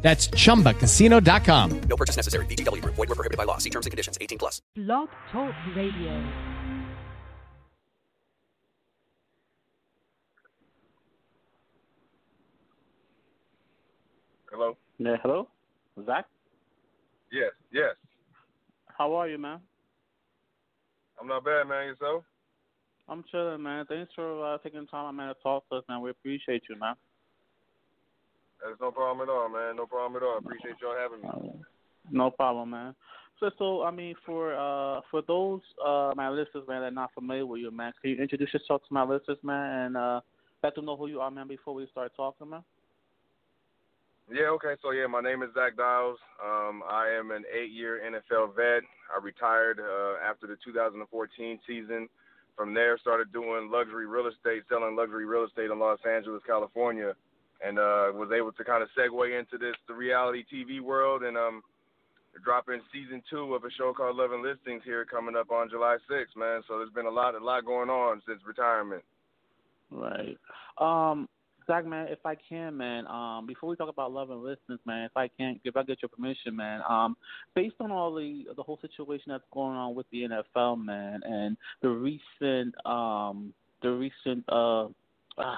That's chumbacasino.com. No purchase necessary. VGW Group. Void were prohibited by law. See terms and conditions. 18 plus. Blog Talk Radio. Hello. Yeah, hello, Zac. Yes. Yes. How are you, man? I'm not bad, man. Yourself? I'm chilling, man. Thanks for uh, taking the time, man, to talk to us, man. We appreciate you, man. There's no problem at all, man. No problem at all. Appreciate y'all having me. No problem, man. So, so I mean, for uh, for those uh, my listeners, man, that are not familiar with you, man, can you introduce yourself to my listeners, man, and uh, let them know who you are, man, before we start talking, man? Yeah. Okay. So yeah, my name is Zac Diles. Um, I am an eight-year NFL vet. I retired uh, after the 2014 season. From there, started doing luxury real estate, selling luxury real estate in Los Angeles, California, and uh, was able to kind of segue into this the reality TV world and um dropping season two of a show called Love and Listings here coming up on July 6th, man. So there's been a lot a lot going on since retirement. Right. Um, Zac, man, if I can, man, um, before we talk about love and listings, man, if I can, if I get your permission, man, um, based on all the the whole situation that's going on with the NFL, man, and the recent um the recent uh, uh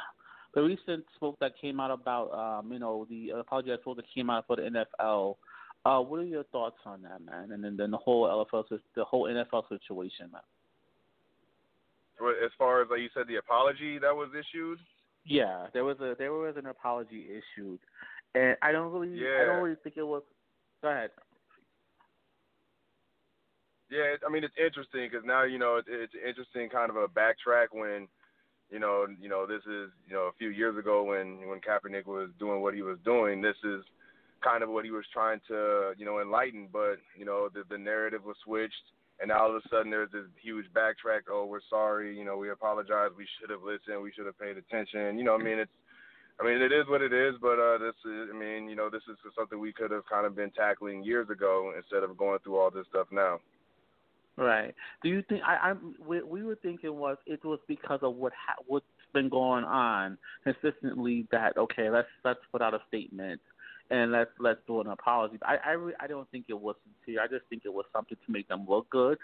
the recent smoke that came out about um, you know, the apology that that came out for the NFL. Uh, what are your thoughts on that, man? And then, then the whole NFL, the whole NFL situation, man. As far as like you said, the apology that was issued. Yeah, there was a there was an apology issued, and I don't really yeah. I don't really think it was. Go ahead. Yeah, I mean it's interesting because now you know it, it's interesting kind of a backtrack when you know, you know, this is, you know, a few years ago when when Kaepernick was doing what he was doing. This is kind of what he was trying to, you know, enlighten. But you know, the the narrative was switched, and now all of a sudden there's this huge backtrack. Oh, we're sorry. You know, we apologize. We should have listened. We should have paid attention. You know, I mean, it's. I mean, it is what it is, but uh, this is, I mean, you know, this is something we could have kind of been tackling years ago instead of going through all this stuff now. Right. Do you think I, I we, we were thinking was it was because of what ha, what's been going on consistently that okay let's let's put out a statement and let's let's do an apology. I I, re, I don't think it was sincere. I just think it was something to make them look good.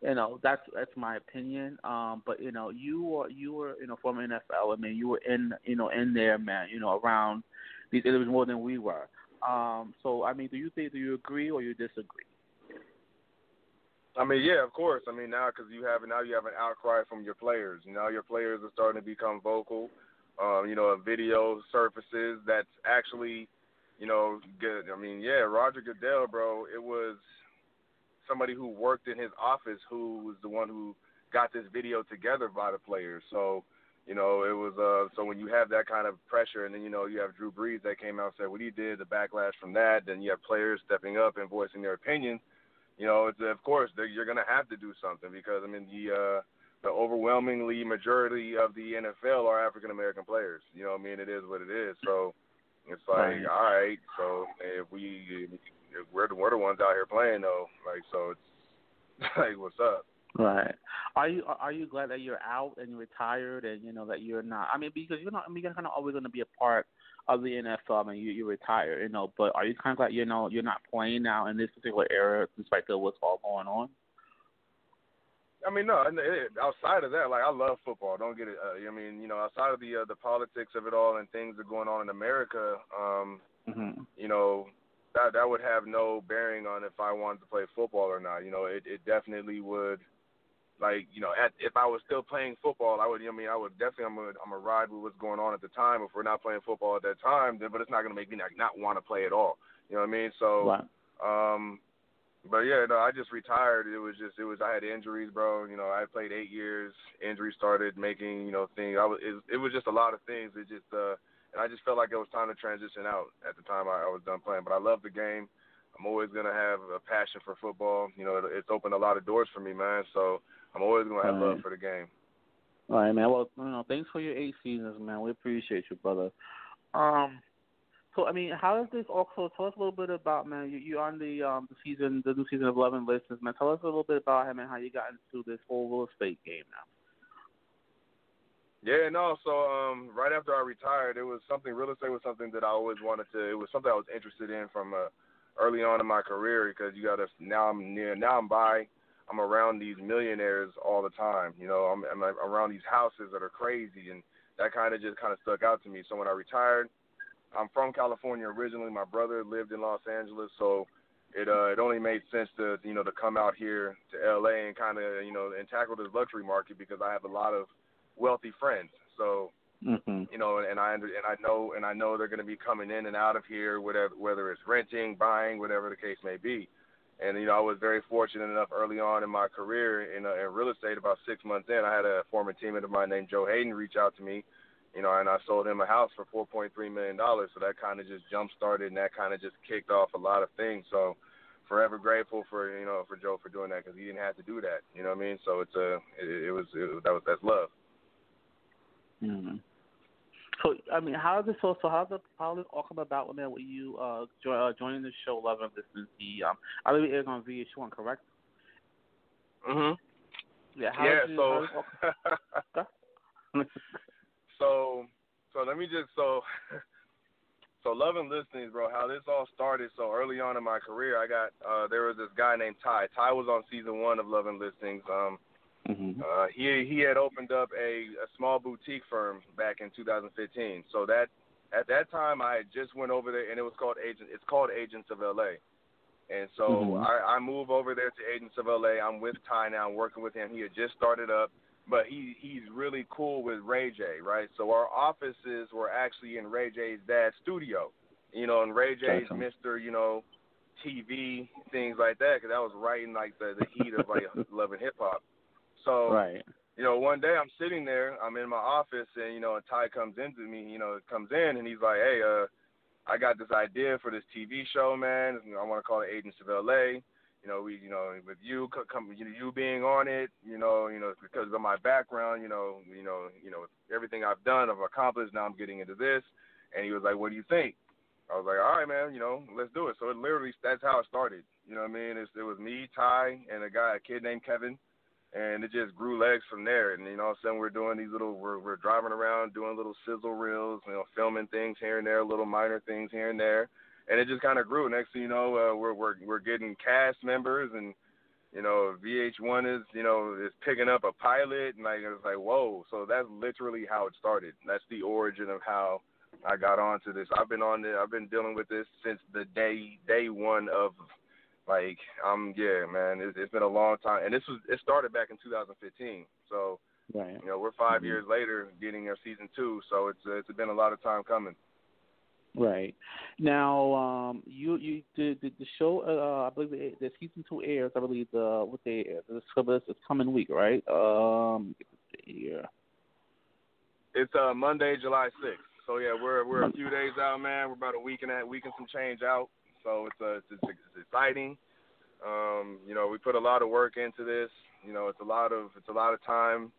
You know that's that's my opinion. Um, but you know you were you were you know former NFL. I mean you were in you know in there man. You know around these it was more than we were. Um, so I mean do you think do you agree or you disagree? I mean, yeah, of course. I mean, now because you have now you have an outcry from your players. Know, your players are starting to become vocal. Um, you know, a video surfaces that's actually, you know, good. I mean, yeah, Roger Goodell, bro. It was somebody who worked in his office who was the one who got this video together by the players. So, you know, it was uh so when you have that kind of pressure and then you know you have Drew Brees that came out and said what he did, the backlash from that, then you have players stepping up and voicing their opinion you know, it's, of course you're going to have to do something because I mean the uh, the overwhelmingly majority of the NFL are African American players. You know, I mean it is what it is. So it's like, right. all right, so if we if we're the we're the ones out here playing though, like so it's like what's up. Right. Are you are you glad that you're out and retired and you know that you're not? I mean, because you're not. I mean, you're kind of always going to be a part of the NFL. I mean, you you retire, you know. But are you kind of glad you know you're not playing now in this particular era, despite the what's all going on? I mean, no. Outside of that, like I love football. Don't get it. Uh, I mean, you know, outside of the uh, the politics of it all and things that are going on in America, um, mm-hmm. you know, that that would have no bearing on if I wanted to play football or not. You know, it it definitely would like you know, at, if I was still playing football, I would. I mean, I would definitely. I'm gonna, I'm gonna ride with what's going on at the time. If we're not playing football at that time, then but it's not gonna make me not, not want to play at all. You know what I mean? So, right. um, but yeah, no, I just retired. It was just, it was. I had injuries, bro. You know, I played eight years. Injuries started making, you know, things. I was. It, it was just a lot of things. It just, uh, and I just felt like it was time to transition out at the time I, I was done playing. But I love the game. I'm always gonna have a passion for football. You know, it, it's opened a lot of doors for me, man. So I'm always gonna have Right. love for the game. All right, man. Well, you know, thanks for your eight seasons, man. We appreciate you, brother. Um, so I mean, how does this also tell us a little bit about man? You you on the um the season, the new season of Love and Listings, man. Tell us a little bit about him and how you got into this whole real estate game now. Yeah, no. So um, right after I retired, it was something. Real estate was something that I always wanted to. It was something I was interested in from uh, early on in my career because you got to. Now I'm near. Now I'm by. I'm around these millionaires all the time. You know, I'm, I'm around these houses that are crazy, and that kind of just kind of stuck out to me. So when I retired, I'm from California originally. My brother lived in Los Angeles, so it uh it only made sense to you know to come out here to LA and kind of you know and tackle this luxury market because I have a lot of wealthy friends. So Mm-hmm. you know, and I and I know and I know they're going to be coming in and out of here, whatever whether it's renting, buying, whatever the case may be. And you know, I was very fortunate enough early on in my career in, uh, in real estate. About six months in, I had a former teammate of mine named Joe Hayden reach out to me, you know, and I sold him a house for 4.3 million dollars. So that kind of just jump started, and that kind of just kicked off a lot of things. So forever grateful for you know for Joe for doing that because he didn't have to do that. You know what I mean? So it's a it, it was it, that was that's love. Mm-hmm. So I mean, how does this so? how does how does it all come about, man? When you uh, jo- uh joining the show, Love and the um, I believe it airs on VH1, correct? Mhm. Yeah. How Yeah. did you, So. how did- So, so let me just so, so love and listings, bro. How this all started. So early on in my career, I got uh there was this guy named Ty. Ty was on season one of Love and Listings. Um, Mhm. uh, he he had opened up a, a small boutique firm back in 2015. So that at that time I just went over there and it was called Agent. It's called Agents of LA. And so Mhm. I, I move over there to Agents of LA. I'm with Ty now, I'm working with him. He had just started up, but he he's really cool with Ray J, right? So our offices were actually in Ray J's dad's studio, you know, and Ray J's Gotcha. Mister, you know, TV things like that, because that was right in like the the heat of like love and hip hop. So Right. you know, one day I'm sitting there, I'm in my office, and you know, and Ty comes into me, you know, comes in, and he's like, "Hey, uh, I got this idea for this TV show, man. I want to call it Agents of LA. You know, we, you know, with you come, you, know, you being on it, you know, you know, because of my background, you know, you know, you know, everything I've done, I've accomplished. Now I'm getting into this." And he was like, "What do you think?" I was like, "All right, man. You know, let's do it." So it literally, that's how it started. You know what I mean? It's, it was me, Ty, and a guy, a kid named Kevin and it just grew legs from there. And you know, all of a sudden we're doing these little, we're we're driving around doing little sizzle reels, you know, filming things here and there, little minor things here and there, and it just kind of grew. Next thing you know, uh, we're we're we're getting cast members, and you know, VH1 is you know is picking up a pilot, and like it's like whoa. So that's literally how it started. That's the origin of how. I got onto this. I've been on it. I've been dealing with this since the day day one of like um yeah man it, it's been a long time and this was it started back in 2015 so Right. you know we're 5 Mhm. years later getting our season two so it's uh, it's been a lot of time coming Right. Now, um, you you the the, the show uh, I believe the, the season two airs. I believe the what they air this this coming week, right? Um, yeah. it's uh monday july 6th so yeah we're we're a few days out man we're about a week and a week and some change out so it's uh it's, it's, it's exciting. Um you know we put a lot of work into this. You know it's a lot of it's a lot of time.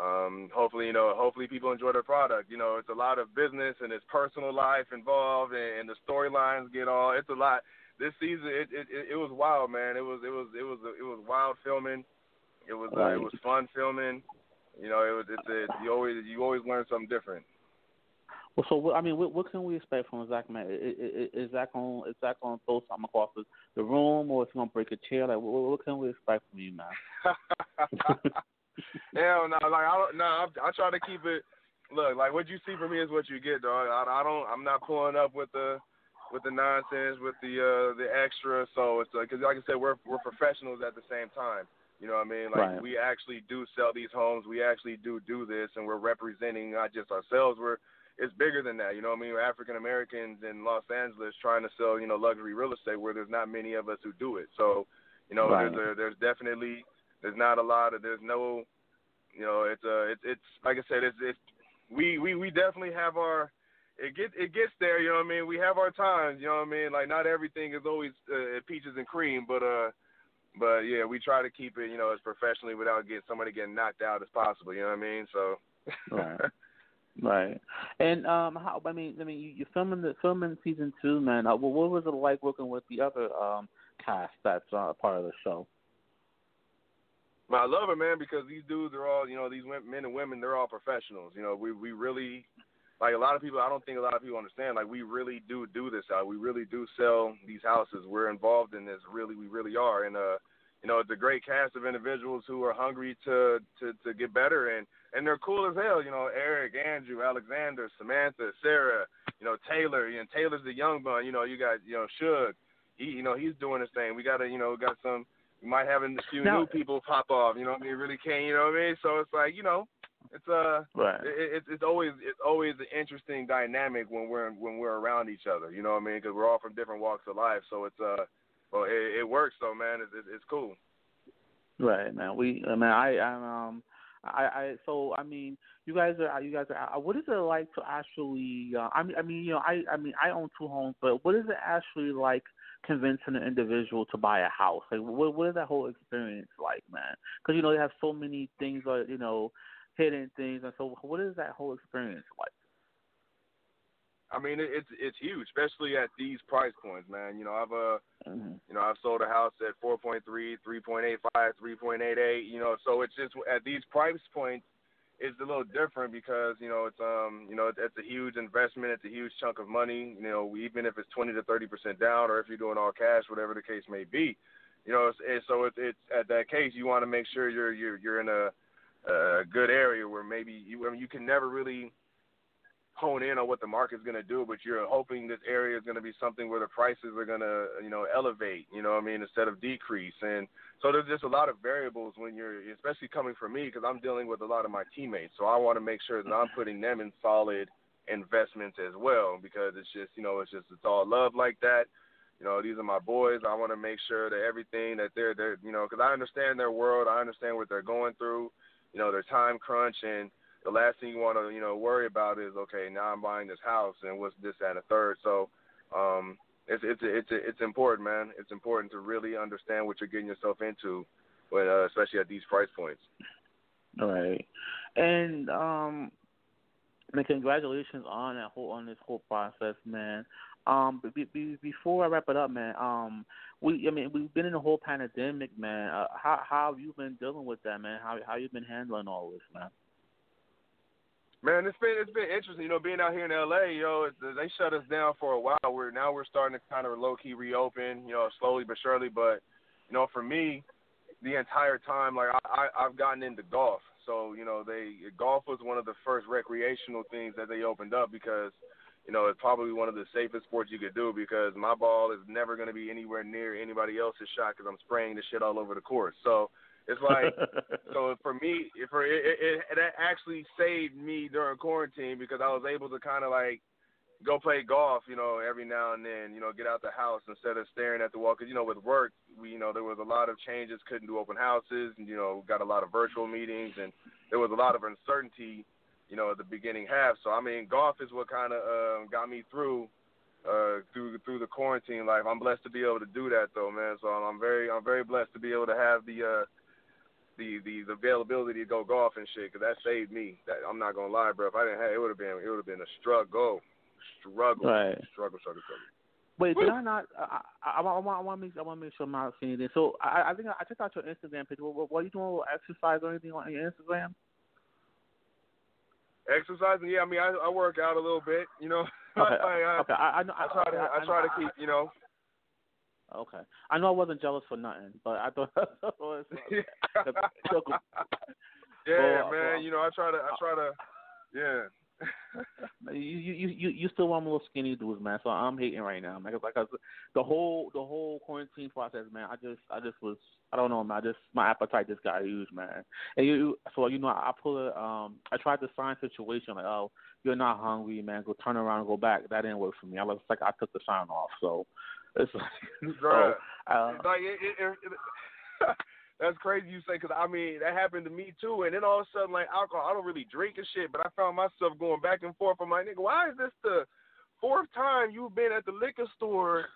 Um hopefully you know hopefully people enjoy the product. You know it's a lot of business and it's personal life involved and, and the storylines get all it's a lot. This season it, it it it was wild man. It was it was it was it was wild filming. It was uh, it was fun filming. You know it was it's a, you always you always learn something different Well, so I mean, what, what can we expect from Zac? Man, is, Zac going is Zac going to throw something across the, the room, or is he going to break a chair? Like, what, what can we expect from you, man? Hell no, like I don't, no, I, I try to keep it. Look, like what you see from me is what you get, dog. I, I don't, I'm not pulling up with the, with the nonsense, with the, uh, the extra. So it's like, cause like I said, we're, we're professionals at the same time. You know what I mean? Like Right. we actually do sell these homes. We actually do do this, and we're representing not just ourselves. We're, it's bigger than that. You know what I mean? African Americans in Los Angeles trying to sell, you know, luxury real estate where there's not many of us who do it. So, you know, Right. there's a, there's definitely there's not a lot of there's no you know it's uh it's it's like I said it's it's we we we definitely have our it gets it gets there. You know what I mean? We have our times. You know what I mean? Like not everything is always uh, peaches and cream, but uh, but yeah, we try to keep it you know as professionally without getting somebody getting knocked out as possible. You know what I mean? So. right. Right, and um, how I mean, I mean, you, you're filming the filming season two, man. Uh, what was it like working with the other um cast that's uh, part of the show? Well, I love it, man, because these dudes are all, you know, these men and women, they're all professionals. You know, we we really, like a lot of people, I don't think a lot of people understand. Like we really do do this out. We really do sell these houses. We're involved in this. Really, we really are. And uh, you know, it's a great cast of individuals who are hungry to to to get better and and they're cool as hell. You know, Eric, Andrew, Alexander, Samantha, Sarah. You know, Taylor. You know, Taylor's the young bun. You know, you got you know Suge. He, you know, he's doing his thing. We got to, you know, got some you might have a few now, new people pop off. You know what I mean? Really can't. You know what I mean? So it's like you know, it's uh, right. It, it's it's always it's always an interesting dynamic when we're when we're around each other. You know what I mean? Because we're all from different walks of life. So it's uh, well, it, it works though, man. It's, it's it's cool. Right, man. We, I mean, I, I um. I, I so I mean you guys are you guys are what is it like to actually uh, I mean I mean you know I I mean I own two homes but what is it actually like convincing an individual to buy a house? Like, what what is that whole experience like, man? Because you know they have so many things, like uh, you know, hidden things, and so what is that whole experience like? I mean, it's it's huge, especially at these price points, man. You know, I've uh, mm-hmm. you know, I've sold a house at 4.3, 3.85, 3.88. You know, so it's just at these price points, it's a little different because you know it's um you know it's a huge investment, it's a huge chunk of money. You know, even if it's twenty to thirty percent down, or if you're doing all cash, whatever the case may be. You know, it's, it's, so it's, it's at that case you want to make sure you're you're you're in a a good area where maybe you I mean, you can never really hone in on what the market's going to do, but you're hoping this area is going to be something where the prices are going to, you know, elevate, you know what I mean, instead of decrease. And so there's just a lot of variables when you're, especially coming from me, because I'm dealing with a lot of my teammates. So I want to make sure that I'm mm-hmm. putting them in solid investments as well, because it's just, you know, it's just, it's all love like that. You know, these are my boys. I want to make sure that everything that they're, they're, you know, because I understand their world. I understand what they're going through, you know, their time crunch and, the last thing you want to you know worry about is okay now I'm buying this house and what's this and a third. So um, it's it's it's it's important, man. It's important to really understand what you're getting yourself into, when uh, especially at these price points. All right, and um, man, congratulations on that whole on this whole process, man. Um, be, be, before I wrap it up, man. Um, we I mean we've been in a whole pandemic, man. Uh, how how have you been dealing with that, man? How how you been handling all this, man? Man, it's been it's been interesting. You know, being out here in LA, know, they shut us down for a while. We're now we're starting to kind of low key reopen. You know, slowly but surely. But you know, for me, the entire time, like I, I I've gotten into golf. So you know, they golf was one of the first recreational things that they opened up because you know it's probably one of the safest sports you could do because my ball is never going to be anywhere near anybody else's shot because I'm spraying the shit all over the course. So it's like so for me, for it, it, it, it actually saved me during quarantine because I was able to kind of like go play golf, you know, every now and then, you know, get out the house instead of staring at the wall. Because you know, with work, we, you know, there was a lot of changes, couldn't do open houses, and you know, got a lot of virtual meetings, and there was a lot of uncertainty, you know, at the beginning half. So I mean, golf is what kind of uh, got me through. Uh, through through the quarantine life, I'm blessed to be able to do that though, man. So I'm very I'm very blessed to be able to have the uh, the, the the availability to go golf and shit, cause that saved me. That I'm not gonna lie, bro. If I didn't have, it would have been it would have been a struggle, struggle, right. struggle, struggle, struggle. Wait, did I not? I, I, I, I, want, I want to make I want to make sure I'm not seeing anything. So I, I think I, I checked out your Instagram page. What, what are you doing? With Exercise or anything on your Instagram? Exercising, yeah. I mean, I, I work out a little bit. You know, okay. I, I, okay. I, I, know, I try to I, try to keep you know Okay, I know I wasn't jealous for nothing, but I thought. yeah, well, man. You know, I try to, I try to, yeah. you you you you still want a little skinny dudes, man. So I'm hating right now, man. Cause like I the whole the whole quarantine process, man. I just I just was I don't know, man. I just my appetite just got huge, man. And you so you know I pull it. Um, I tried the sign situation like, oh, you're not hungry, man. Go turn around and go back. That didn't work for me. I was like I took the sign off. So it's like, uh, like it, it, it, that's crazy you say because I mean that happened to me too. And then all of a sudden, like alcohol, I don't really drink and shit, but I found myself going back and forth. I'm like, nigga, why is this the fourth time you've been at the liquor store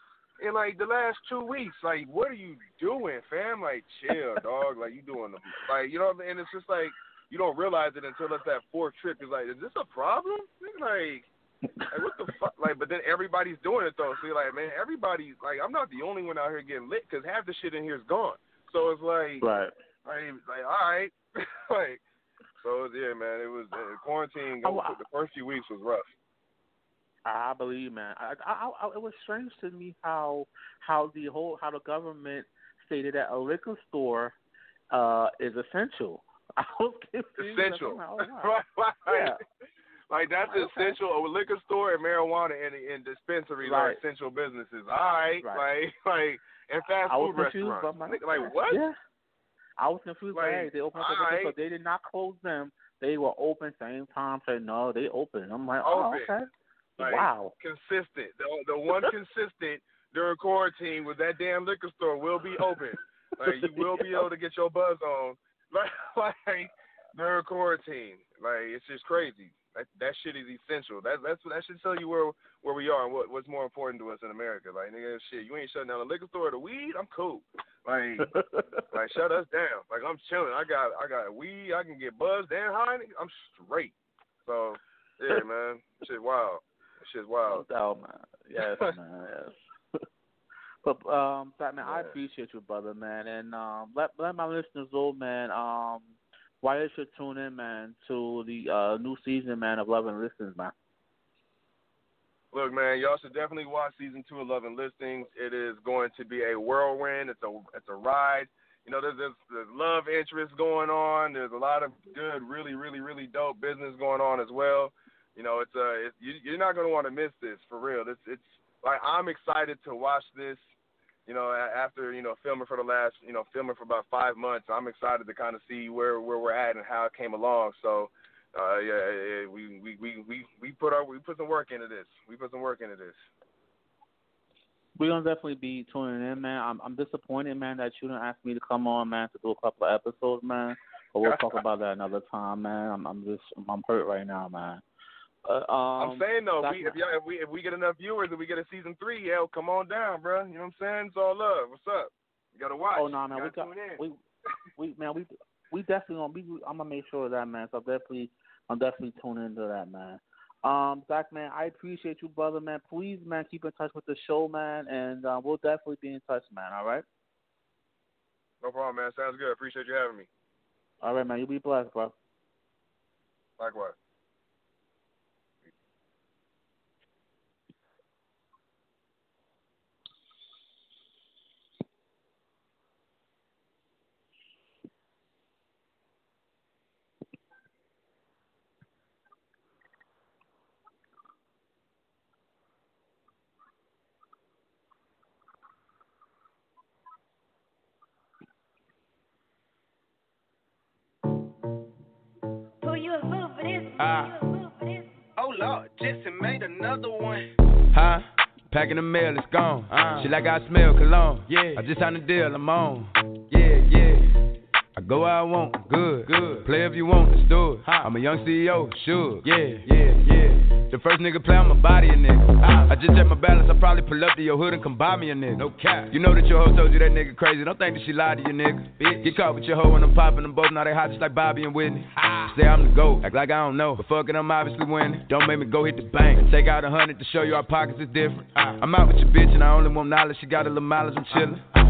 in like the last two weeks? Like, what are you doing, fam? Like, chill, dog. Like, you doing the like, you know, and it's just like you don't realize it until it's that fourth trip. It's like, is this a problem? Like, like what the fuck? Like, but then everybody's doing it though. So you're like, man, everybody's like, I'm not the only one out here getting lit because half the shit in here is gone. So it's like, right. like, like all right, like, so yeah, man, it was uh, quarantine. Oh, I- the first few weeks was rough. I believe, man. I, I, I, it was strange to me how how the whole how the government stated that a liquor store uh is essential. I was confused. Essential, like, oh, wow. right? right. Yeah. Like that's Okay. essential. A liquor store and marijuana and, and dispensaries Right. are essential businesses. All right, Right. like like and fast I food restaurants. Like, like what? Yeah. I was confused. Like, hey, they opened up the liquor store. They did not close them. They were open same time. Said no, they open. I'm like, oh, Open. okay. Like, wow. consistent. The the one consistent during quarantine was that damn liquor store will be open. Like you will be able to get your buzz on. Like like during quarantine. Like it's just crazy. That that shit is essential. That that's that should tell you where where we are and what what's more important to us in America. Like nigga, shit, you ain't shutting down the liquor store or the weed. I'm cool. Like like shut us down. Like I'm chilling. I got I got weed. I can get buzzed and high. I'm straight. So yeah, man, shit wild. Shit's wild. doubt, man. Yes, man. Yes. But um, Fat man, I appreciate you, brother, man, and um, let let my listeners know, man, um, why they should tune in, man, to the uh new season, man, of Love and Listings, man. Look, man, y'all should definitely watch season two of Love and Listings. It is going to be a whirlwind. It's a it's a ride. You know, there's, there's there's love interest going on. There's a lot of good, really, really, really dope business going on as well. You know, it's uh, it's, you, you're not gonna want to miss this for real. It's it's like I'm excited to watch this. You know, after you know filming for the last you know filming for about five months, I'm excited to kind of see where where we're at and how it came along. So uh, yeah, we, we, we, we, we put our we put some work into this. We put some work into this. We're gonna definitely be tuning in, man. I'm I'm disappointed, man, that you didn't ask me to come on, man, to do a couple of episodes, man. But we'll talk about that another time, man. I'm I'm just I'm hurt right now, man. Uh, um, I'm saying though, that's we, if, y'all, if we if we get enough viewers and we get a season three, yeah, come on down, bro. You know what I'm saying? It's all love. What's up? You gotta watch. Oh no, man, You we got we we man we we definitely gonna be. I'm gonna make sure of that, man. So I'm definitely I'm definitely tuning into that, man. Um, Zac, man, I appreciate you, brother, man. Please, man, keep in touch with the show, man, and uh, we'll definitely be in touch, man. All right, No problem, man. Sounds good. Appreciate you having me. all right, man. You be blessed, bro. Likewise. Who you a fool for this? Ah. Who you a fool for this? Oh Lord, Jesse made another one. Huh? Packing the mail, it's gone. Uh. She like I smell cologne. Yeah. I just signed a deal, I'm on. Yeah, yeah. I go where I want, good, good. Play if you want, let's do it. I'm a young CEO, sure. Yeah, yeah, yeah. The first nigga play, I'ma body a nigga. I just check my balance, I probably pull up to your hood and come buy me a nigga. No cap. You know that your hoe told you that nigga crazy. Don't think that she lied to you, nigga. Bitch. Get caught with your hoe and I'm popping them both. Now they hot just like Bobby and Whitney. Say I'm the GOAT, act like I don't know. But fuck it, I'm obviously winning. Don't make me go hit the bank and take out a hundred to show you our pockets is different. I'm out with your bitch and I only want knowledge. She got a little mileage, I'm chillin'.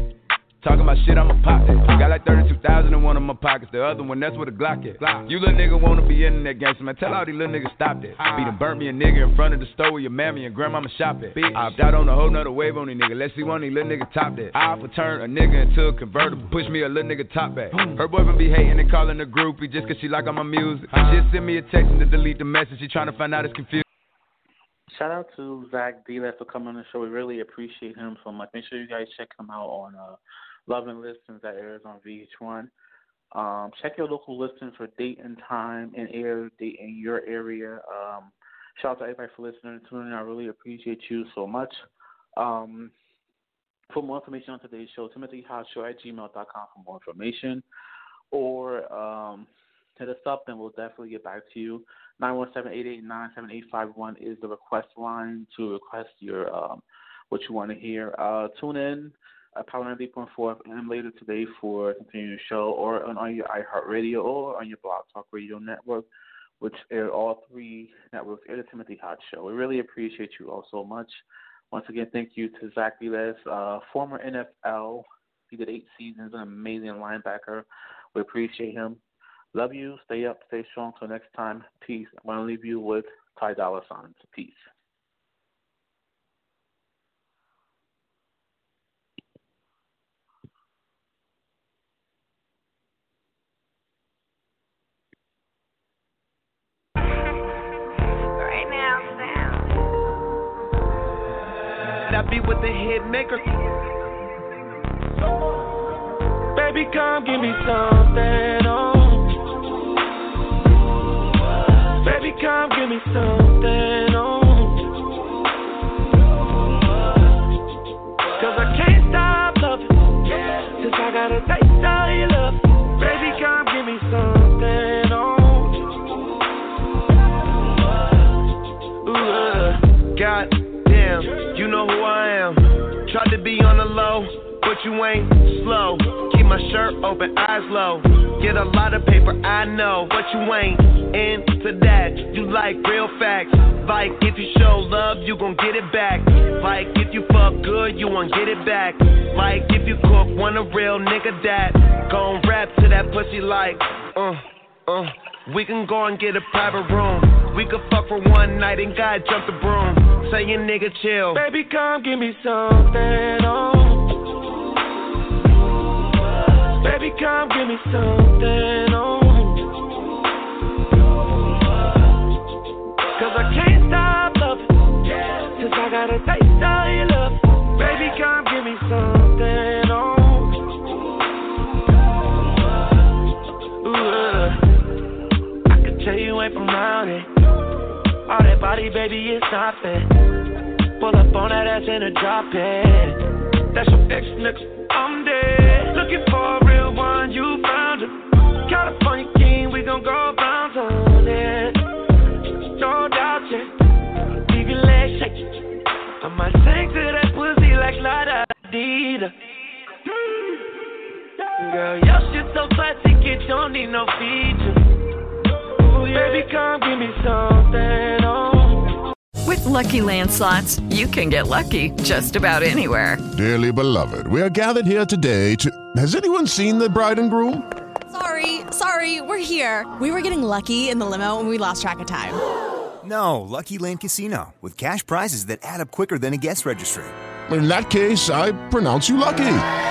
Talking about shit, I'ma pop that. Got like 32,000 in one of my pockets. The other one, that's where the Glock at. You little nigga wanna be in that gangster, man. Tell all these little niggas stop that. Beat and burnt me a nigga in front of the store where your mammy and grandmama shop at. I opt out on a whole nother wave on these niggas. Let's see one of these little niggas top that. I offer turn a nigga into a convertible. Push me a little nigga top back. Her boyfriend be hating and calling a groupie just cause she like all my music. She'll send me a text and to delete the message. She trying to find out it's confused. Shout out to Zac Diaz for coming on the show. We really appreciate him so much. Make sure you guys check him out on uh, Love and Listings that airs on VH1. Um, check your local listings for date and time and air date in your area. Um, shout out to everybody for listening and tuning in. I really appreciate you so much. Um, for more information on today's show, timothyhotshow at gmail.com for more information. Or um, hit us up and we'll definitely get back to you. 917-889-7851 is the request line to request your um, what you want to hear. Uh, tune in at Power 90.4 FM later today for continuing the show or on, on your iHeartRadio or on your Blog Talk Radio network, which air all three networks air the Timothy Hot Show. We really appreciate you all so much. Once again, thank you to Zac Velez, uh, former NFL. He did eight seasons, an amazing linebacker. We appreciate him. Love you. Stay up. Stay strong. Till next time. Peace. I'm going to leave you with Ty Dolla Signs. Peace. Eyes low. Get a lot of paper, I know, but you ain't into that. You like real facts. Like if you show love, you gon' get it back. Like if you fuck good, you won't get it back. Like if you cook, want a real nigga that gon' rap to that pussy like, uh, uh. We can go and get a private room. We could fuck for one night and God jump the broom. Say your nigga chill. Baby, come give me something, oh. Baby, come give me something, oh. Cause I can't stop loving. Since I got a taste of your love. Baby, come give me something, oh. Ooh, uh. I could tell you ain't from around it. All that body, baby, it's not fair. Pull up on that ass in a drop it. That's your ex nigga. I'm dead. Looking for don't need no features. Ooh. Baby, come give me something, oh. With Lucky Land slots, you can get lucky just about anywhere. Dearly beloved, we are gathered here today to. Has anyone seen the bride and groom? Sorry, sorry, we're here. We were getting lucky in the limo and we lost track of time. No, Lucky Land Casino, with cash prizes that add up quicker than a guest registry. In that case, I pronounce you lucky.